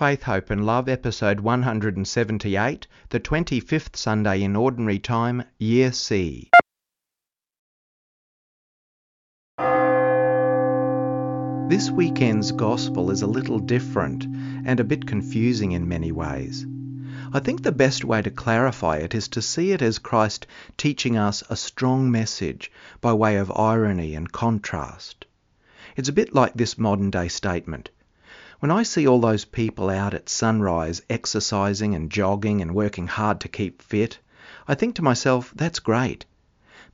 Faith, Hope and Love, episode 178, the 25th Sunday in Ordinary Time, Year C. This weekend's Gospel is a little different and a bit confusing in many ways. I think the best way to clarify it is to see it as Christ teaching us a strong message by way of irony and contrast. It's a bit like this modern day statement when I see all those people out at sunrise exercising and jogging and working hard to keep fit, I think to myself, that's great.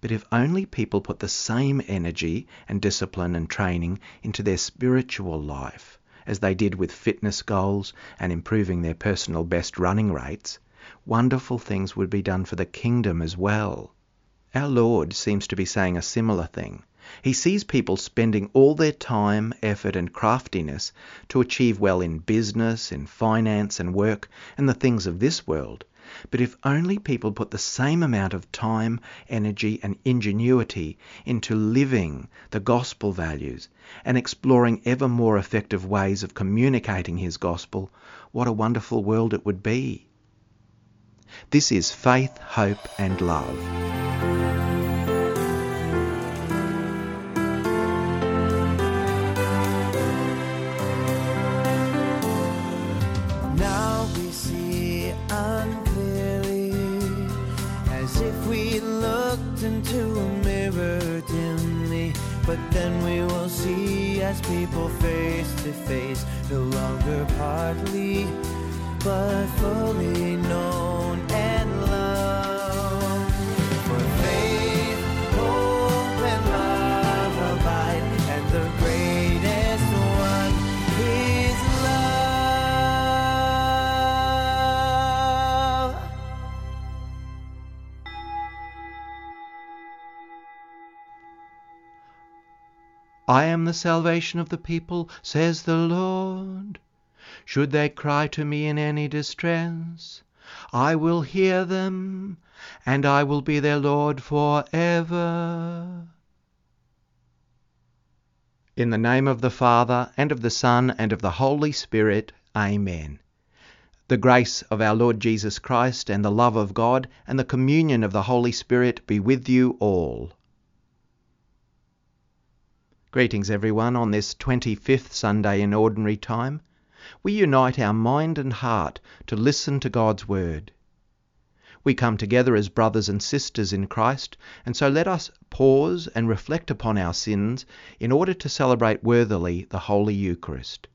But if only people put the same energy and discipline and training into their spiritual life as they did with fitness goals and improving their personal best running rates, wonderful things would be done for the kingdom as well. Our Lord seems to be saying a similar thing. He sees people spending all their time, effort, and craftiness to achieve well in business, in finance and work, and the things of this world. But if only people put the same amount of time, energy, and ingenuity into living the gospel values and exploring ever more effective ways of communicating His gospel, what a wonderful world it would be. This is Faith, Hope, and Love. As people face to face, no longer partly, but fully I am the salvation of the people, says the Lord. Should they cry to me in any distress, I will hear them, and I will be their Lord for ever. In the name of the Father, and of the Son, and of the Holy Spirit, Amen. The grace of our Lord Jesus Christ, and the love of God, and the communion of the Holy Spirit be with you all. Greetings, everyone, on this 25th Sunday in Ordinary Time. We unite our mind and heart to listen to God's Word. We come together as brothers and sisters in Christ, and so let us pause and reflect upon our sins in order to celebrate worthily the Holy Eucharist.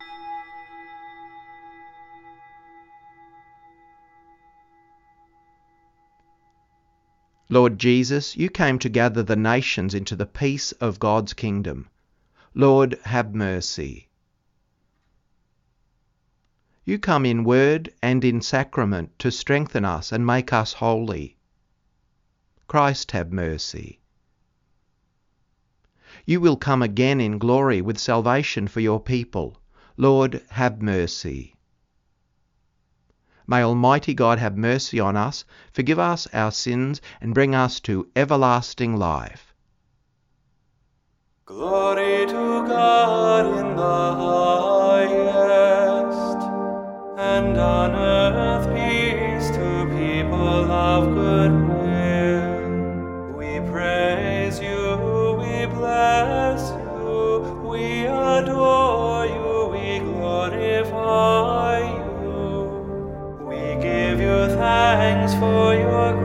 Lord Jesus, you came to gather the nations into the peace of God's kingdom. Lord, have mercy. You come in word and in sacrament to strengthen us and make us holy. Christ, have mercy. You will come again in glory with salvation for your people. Lord, have mercy. May Almighty God have mercy on us, forgive us our sins, and bring us to everlasting life. Glory to God in the highest, and on earth peace to people of good will. We praise you, we bless you, we adore you, we glorify you. We give you thanks for your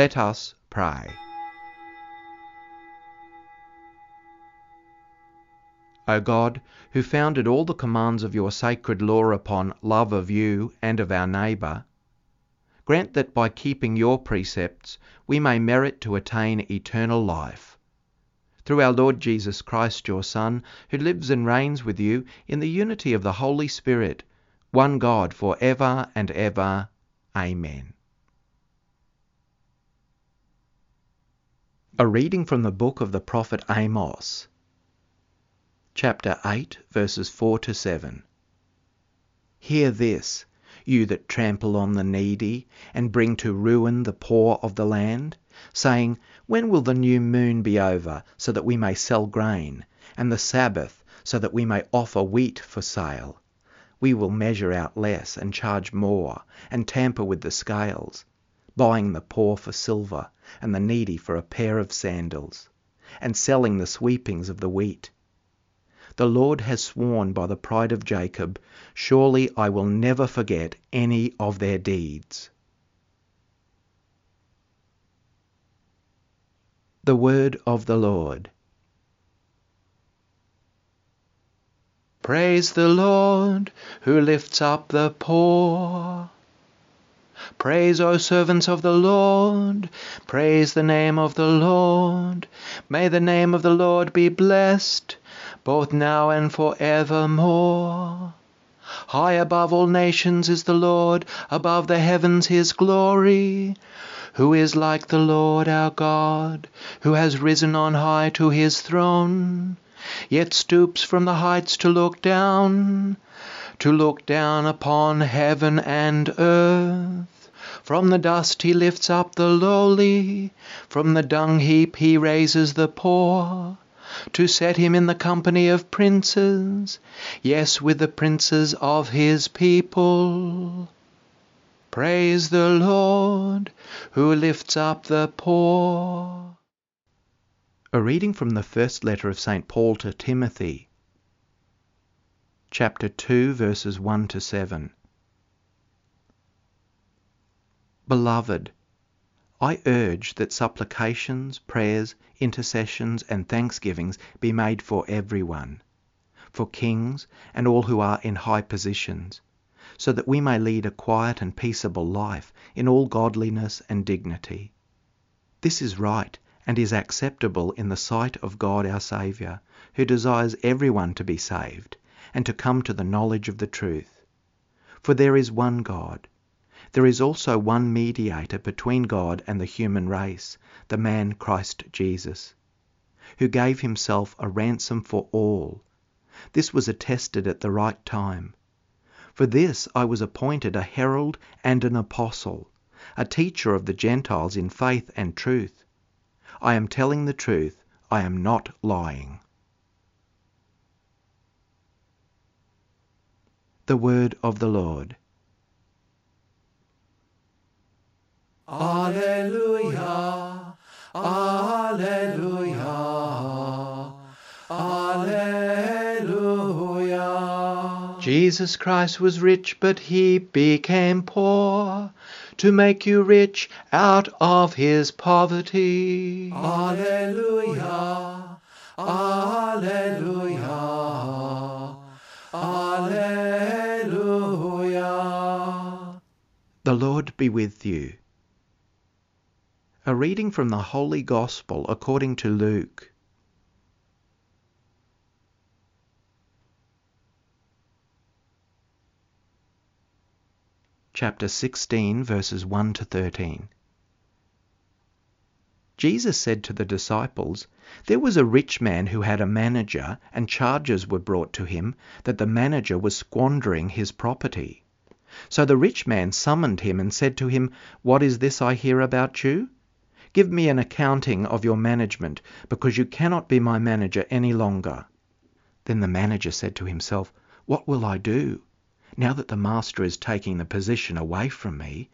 Let us pray. O God, who founded all the commands of your sacred law upon love of you and of our neighbour, grant that by keeping your precepts we may merit to attain eternal life. Through our Lord Jesus Christ, your Son, who lives and reigns with you in the unity of the Holy Spirit, one God for ever and ever. Amen. A reading from the book of the prophet Amos, chapter 8, verses 4 to 7. Hear this, you that trample on the needy, and bring to ruin the poor of the land, saying, When will the new moon be over, so that we may sell grain, and the Sabbath, so that we may offer wheat for sale? We will measure out less, and charge more, and tamper with the scales buying the poor for silver, and the needy for a pair of sandals, and selling the sweepings of the wheat. The Lord has sworn by the pride of Jacob, Surely I will never forget any of their deeds. The Word of the Lord. Praise the Lord, who lifts up the poor. Praise, O servants of the Lord. Praise the name of the Lord. May the name of the Lord be blessed, both now and for evermore. High above all nations is the Lord, above the heavens his glory. Who is like the Lord our God, who has risen on high to his throne, yet stoops from the heights to look down to look down upon heaven and earth. From the dust he lifts up the lowly, from the dung heap he raises the poor, to set him in the company of princes, yes, with the princes of his people. Praise the Lord, who lifts up the poor. A reading from the first letter of St. Paul to Timothy chapter 2, verses 1 to 7. Beloved, I urge that supplications, prayers, intercessions, and thanksgivings be made for everyone, for kings and all who are in high positions, so that we may lead a quiet and peaceable life in all godliness and dignity. This is right and is acceptable in the sight of God our Saviour, who desires everyone to be saved and to come to the knowledge of the truth. For there is one God. There is also one mediator between God and the human race, the man Christ Jesus, who gave himself a ransom for all. This was attested at the right time. For this I was appointed a herald and an apostle, a teacher of the Gentiles in faith and truth. I am telling the truth, I am not lying. The word of the Lord. Alleluia, Alleluia, Alleluia. Jesus Christ was rich, but he became poor to make you rich out of his poverty. Alleluia, Alleluia, Alleluia. The Lord be with you. A reading from the Holy Gospel according to Luke. Chapter 16, verses 1 to 13. Jesus said to the disciples, There was a rich man who had a manager, and charges were brought to him that the manager was squandering his property. So the rich man summoned him and said to him, What is this I hear about you? Give me an accounting of your management, because you cannot be my manager any longer. Then the manager said to himself, What will I do? Now that the master is taking the position away from me,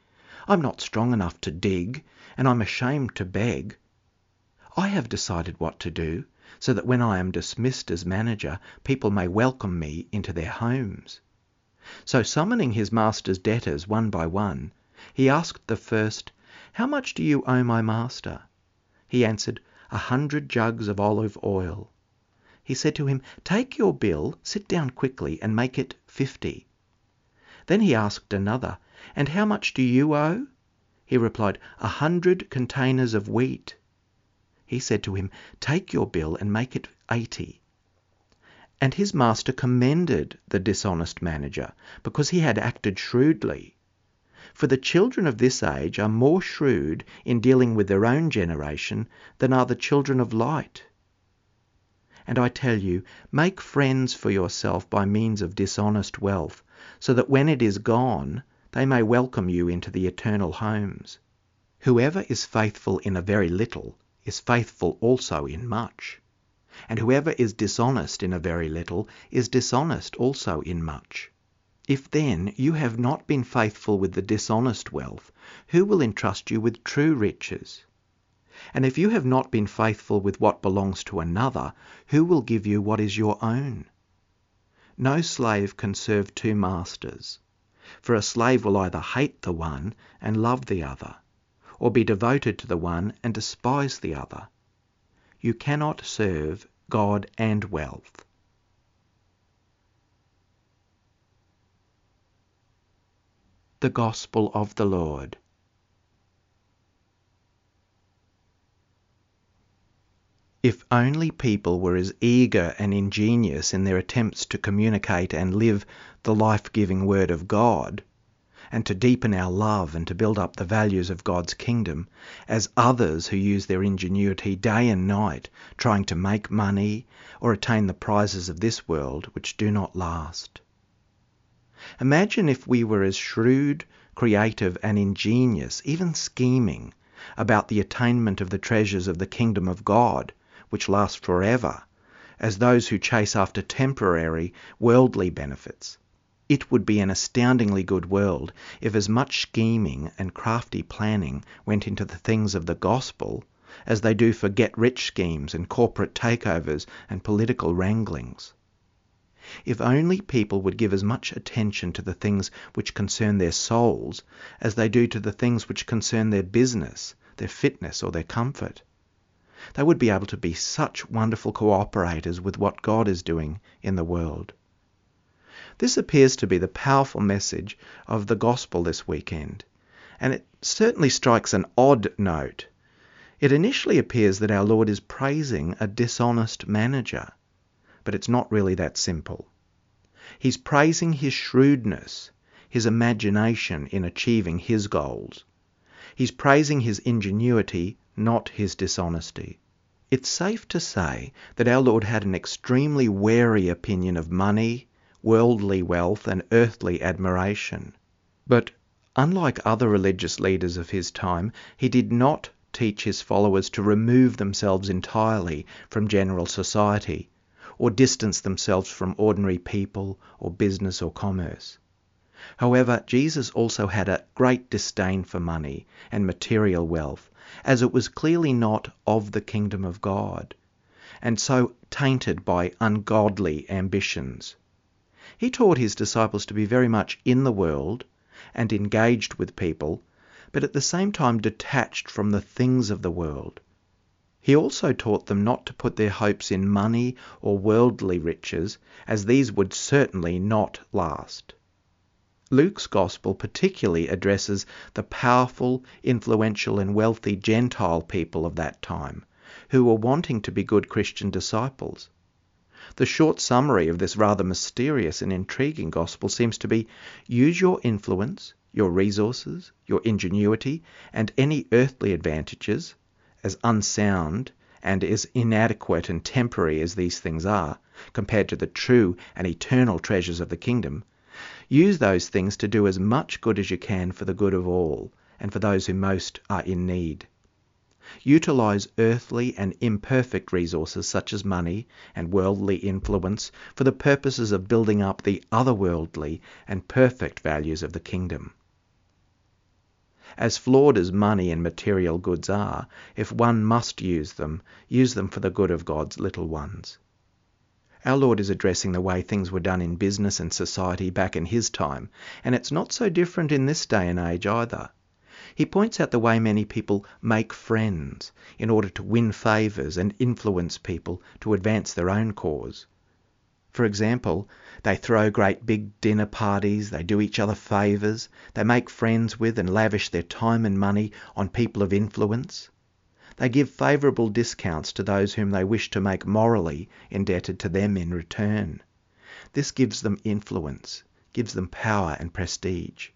I'm not strong enough to dig, and I'm ashamed to beg. I have decided what to do, so that when I am dismissed as manager, people may welcome me into their homes. So summoning his master's debtors one by one, he asked the first, How much do you owe my master? He answered, A hundred jugs of olive oil. He said to him, Take your bill, sit down quickly, and make it fifty. Then he asked another, And how much do you owe? He replied, A hundred containers of wheat. He said to him, Take your bill and make it eighty. And his master commended the dishonest manager because he had acted shrewdly. For the children of this age are more shrewd in dealing with their own generation than are the children of light. And I tell you, make friends for yourself by means of dishonest wealth, so that when it is gone, they may welcome you into the eternal homes. Whoever is faithful in a very little is faithful also in much. And whoever is dishonest in a very little is dishonest also in much. If then you have not been faithful with the dishonest wealth, who will entrust you with true riches? And if you have not been faithful with what belongs to another, who will give you what is your own? No slave can serve two masters, for a slave will either hate the one and love the other, or be devoted to the one and despise the other. You cannot serve God and wealth. The Gospel of the Lord. If only people were as eager and ingenious in their attempts to communicate and live the life giving Word of God, and to deepen our love and to build up the values of God's kingdom, as others who use their ingenuity day and night trying to make money or attain the prizes of this world which do not last. Imagine if we were as shrewd, creative, and ingenious, even scheming, about the attainment of the treasures of the kingdom of God, which last forever, as those who chase after temporary, worldly benefits. It would be an astoundingly good world if as much scheming and crafty planning went into the things of the gospel as they do for get rich schemes and corporate takeovers and political wranglings. If only people would give as much attention to the things which concern their souls as they do to the things which concern their business, their fitness, or their comfort. They would be able to be such wonderful cooperators with what God is doing in the world. This appears to be the powerful message of the gospel this weekend, and it certainly strikes an odd note. It initially appears that our Lord is praising a dishonest manager, but it's not really that simple. He's praising his shrewdness, his imagination in achieving his goals. He's praising his ingenuity, not his dishonesty. It's safe to say that our Lord had an extremely wary opinion of money, worldly wealth, and earthly admiration. But unlike other religious leaders of his time, he did not teach his followers to remove themselves entirely from general society or distance themselves from ordinary people or business or commerce. However, Jesus also had a great disdain for money and material wealth, as it was clearly not of the kingdom of God, and so tainted by ungodly ambitions. He taught his disciples to be very much in the world and engaged with people, but at the same time detached from the things of the world. He also taught them not to put their hopes in money or worldly riches, as these would certainly not last. Luke's Gospel particularly addresses the powerful, influential, and wealthy Gentile people of that time, who were wanting to be good Christian disciples. The short summary of this rather mysterious and intriguing Gospel seems to be use your influence, your resources, your ingenuity, and any earthly advantages, as unsound and as inadequate and temporary as these things are, compared to the true and eternal treasures of the kingdom, use those things to do as much good as you can for the good of all and for those who most are in need. Utilize earthly and imperfect resources such as money and worldly influence for the purposes of building up the otherworldly and perfect values of the kingdom. As flawed as money and material goods are, if one must use them, use them for the good of God's little ones. Our Lord is addressing the way things were done in business and society back in his time, and it's not so different in this day and age either. He points out the way many people make friends in order to win favours and influence people to advance their own cause. For example, they throw great big dinner parties, they do each other favours, they make friends with and lavish their time and money on people of influence. They give favourable discounts to those whom they wish to make morally indebted to them in return. This gives them influence, gives them power and prestige.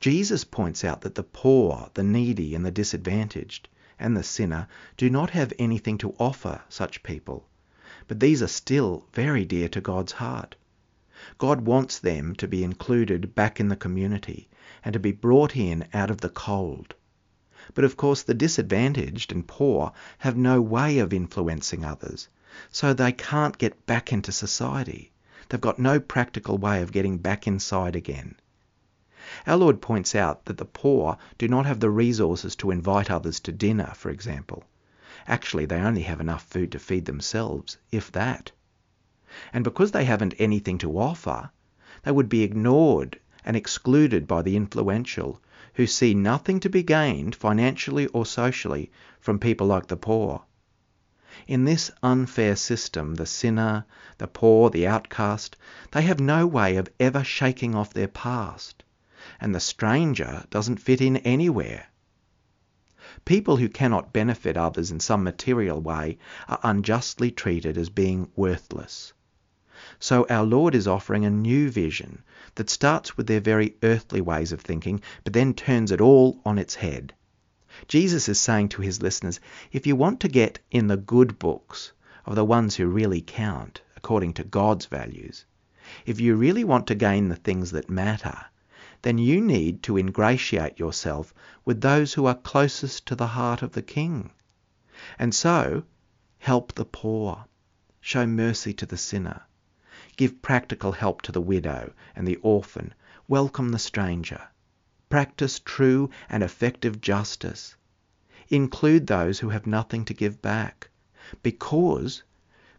Jesus points out that the poor, the needy, and the disadvantaged, and the sinner do not have anything to offer such people, but these are still very dear to God's heart. God wants them to be included back in the community and to be brought in out of the cold. But of course, the disadvantaged and poor have no way of influencing others, so they can't get back into society. They've got no practical way of getting back inside again. Our Lord points out that the poor do not have the resources to invite others to dinner, for example. Actually, they only have enough food to feed themselves, if that. And because they haven't anything to offer, they would be ignored and excluded by the influential, who see nothing to be gained financially or socially from people like the poor. In this unfair system, the sinner, the poor, the outcast, they have no way of ever shaking off their past and the stranger doesn't fit in anywhere. People who cannot benefit others in some material way are unjustly treated as being worthless. So our Lord is offering a new vision that starts with their very earthly ways of thinking, but then turns it all on its head. Jesus is saying to his listeners, if you want to get in the good books of the ones who really count, according to God's values, if you really want to gain the things that matter, then you need to ingratiate yourself with those who are closest to the heart of the King. And so, help the poor, show mercy to the sinner, give practical help to the widow and the orphan, welcome the stranger, practice true and effective justice, include those who have nothing to give back, because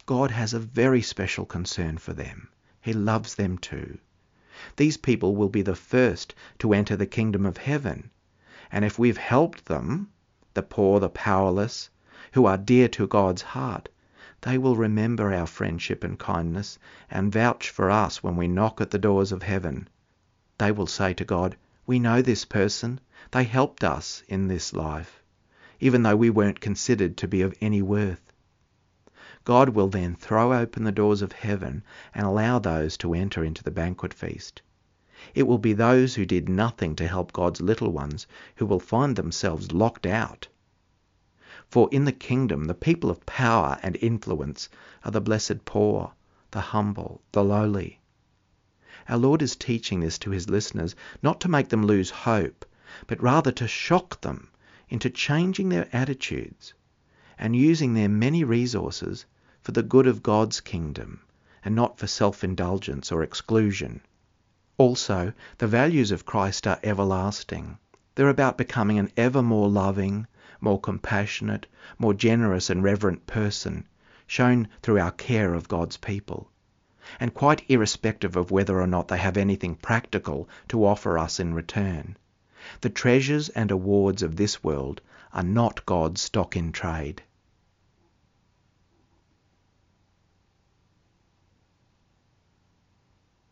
God has a very special concern for them. He loves them too. These people will be the first to enter the kingdom of heaven. And if we've helped them, the poor, the powerless, who are dear to God's heart, they will remember our friendship and kindness and vouch for us when we knock at the doors of heaven. They will say to God, We know this person. They helped us in this life, even though we weren't considered to be of any worth. God will then throw open the doors of heaven and allow those to enter into the banquet feast. It will be those who did nothing to help God's little ones who will find themselves locked out. For in the kingdom, the people of power and influence are the blessed poor, the humble, the lowly. Our Lord is teaching this to his listeners not to make them lose hope, but rather to shock them into changing their attitudes and using their many resources for the good of God's kingdom and not for self-indulgence or exclusion. Also, the values of Christ are everlasting. They're about becoming an ever more loving, more compassionate, more generous and reverent person, shown through our care of God's people, and quite irrespective of whether or not they have anything practical to offer us in return. The treasures and awards of this world are not God's stock in trade.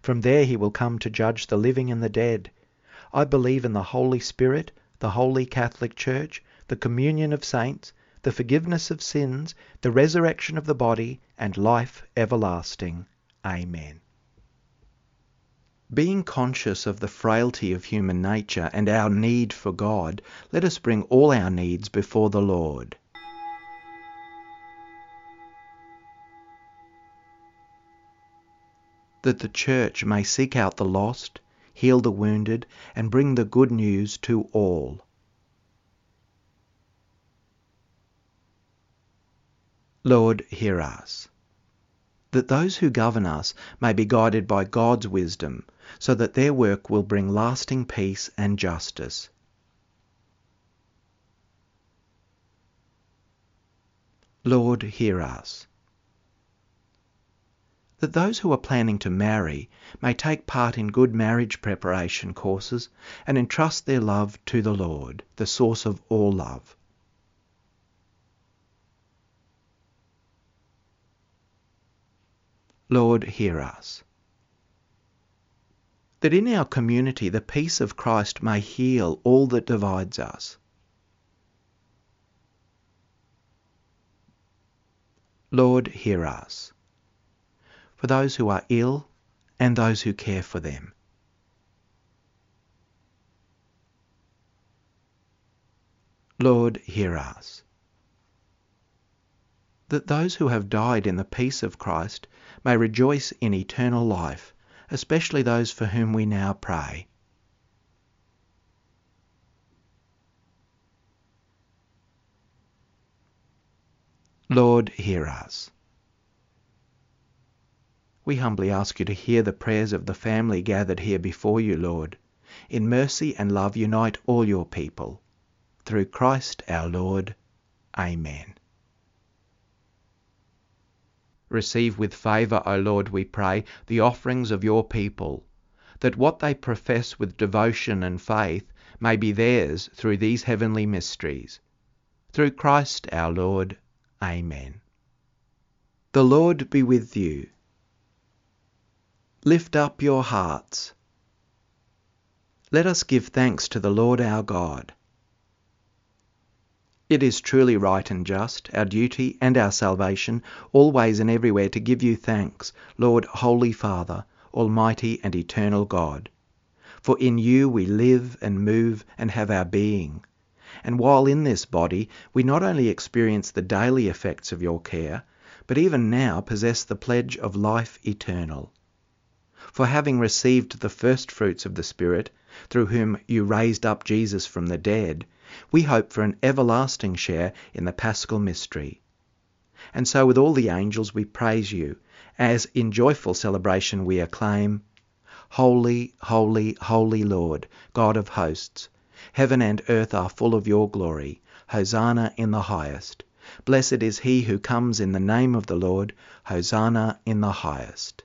From there he will come to judge the living and the dead. I believe in the Holy Spirit, the Holy Catholic Church, the communion of saints, the forgiveness of sins, the resurrection of the body, and life everlasting. Amen. Being conscious of the frailty of human nature and our need for God, let us bring all our needs before the Lord. that the church may seek out the lost, heal the wounded, and bring the good news to all. Lord, hear us. That those who govern us may be guided by God's wisdom, so that their work will bring lasting peace and justice. Lord, hear us that those who are planning to marry may take part in good marriage preparation courses and entrust their love to the Lord, the source of all love. Lord, hear us. That in our community the peace of Christ may heal all that divides us. Lord, hear us. For those who are ill and those who care for them. Lord, hear us. That those who have died in the peace of Christ may rejoice in eternal life, especially those for whom we now pray. Lord, hear us. We humbly ask you to hear the prayers of the family gathered here before you, Lord. In mercy and love unite all your people. Through Christ our Lord. Amen. Receive with favour, O Lord, we pray, the offerings of your people, that what they profess with devotion and faith may be theirs through these heavenly mysteries. Through Christ our Lord. Amen. The Lord be with you. Lift up your hearts. Let us give thanks to the Lord our God. It is truly right and just, our duty and our salvation, always and everywhere to give you thanks, Lord, Holy Father, Almighty and Eternal God. For in you we live and move and have our being. And while in this body, we not only experience the daily effects of your care, but even now possess the pledge of life eternal. For having received the first fruits of the Spirit, through whom you raised up Jesus from the dead, we hope for an everlasting share in the paschal mystery. And so with all the angels we praise you, as in joyful celebration we acclaim, Holy, holy, holy Lord, God of hosts, heaven and earth are full of your glory. Hosanna in the highest. Blessed is he who comes in the name of the Lord. Hosanna in the highest.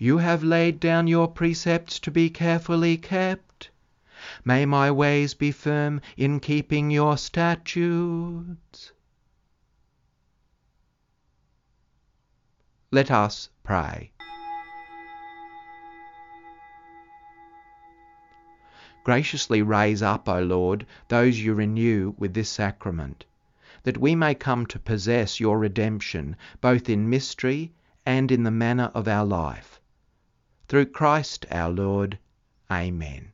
You have laid down your precepts to be carefully kept. May my ways be firm in keeping your statutes. Let us pray. Graciously raise up, O Lord, those you renew with this sacrament, that we may come to possess your redemption both in mystery and in the manner of our life. Through Christ our Lord. Amen.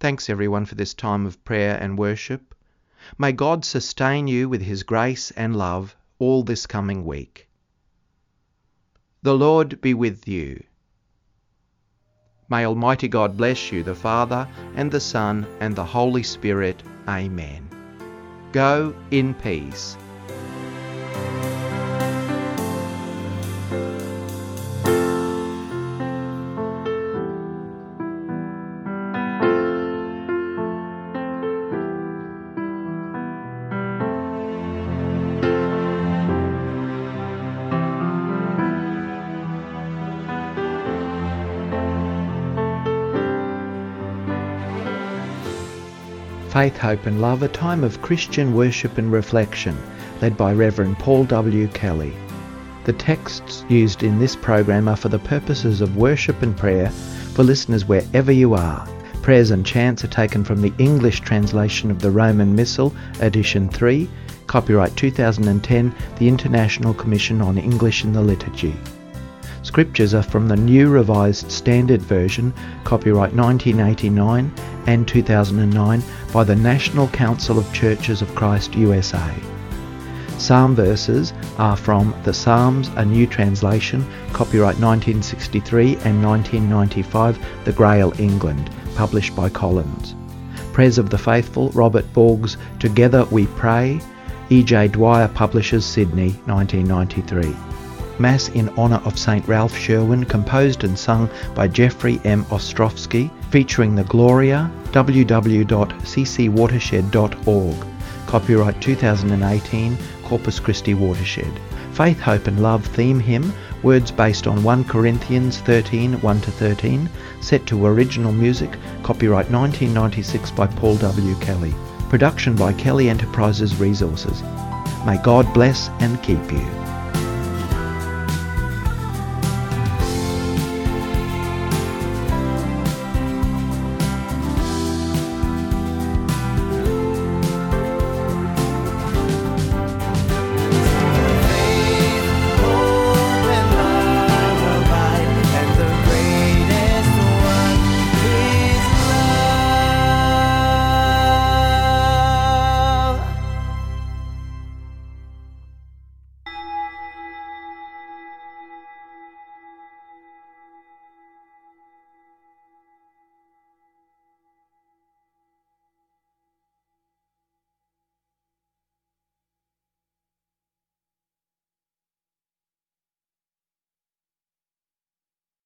Thanks everyone for this time of prayer and worship. May God sustain you with his grace and love all this coming week. The Lord be with you. May Almighty God bless you, the Father, and the Son, and the Holy Spirit. Amen. Go in peace. Faith, Hope and Love, a time of Christian worship and reflection, led by Reverend Paul W. Kelly. The texts used in this program are for the purposes of worship and prayer for listeners wherever you are. Prayers and chants are taken from the English translation of the Roman Missal, Edition 3, copyright 2010, the International Commission on English in the Liturgy. Scriptures are from the New Revised Standard Version, copyright 1989 and 2009 by the National Council of Churches of Christ USA. Psalm verses are from the Psalms, a new translation, copyright 1963 and 1995, The Grail, England, published by Collins. Prayers of the Faithful, Robert Borg's Together We Pray, E.J. Dwyer Publishers, Sydney, 1993. Mass in honour of St. Ralph Sherwin, composed and sung by Jeffrey M. Ostrowski, featuring the Gloria, www.ccwatershed.org. Copyright 2018, Corpus Christi Watershed. Faith, Hope and Love theme hymn, words based on 1 Corinthians 13, 1-13, set to original music, copyright 1996 by Paul W. Kelly. Production by Kelly Enterprises Resources. May God bless and keep you.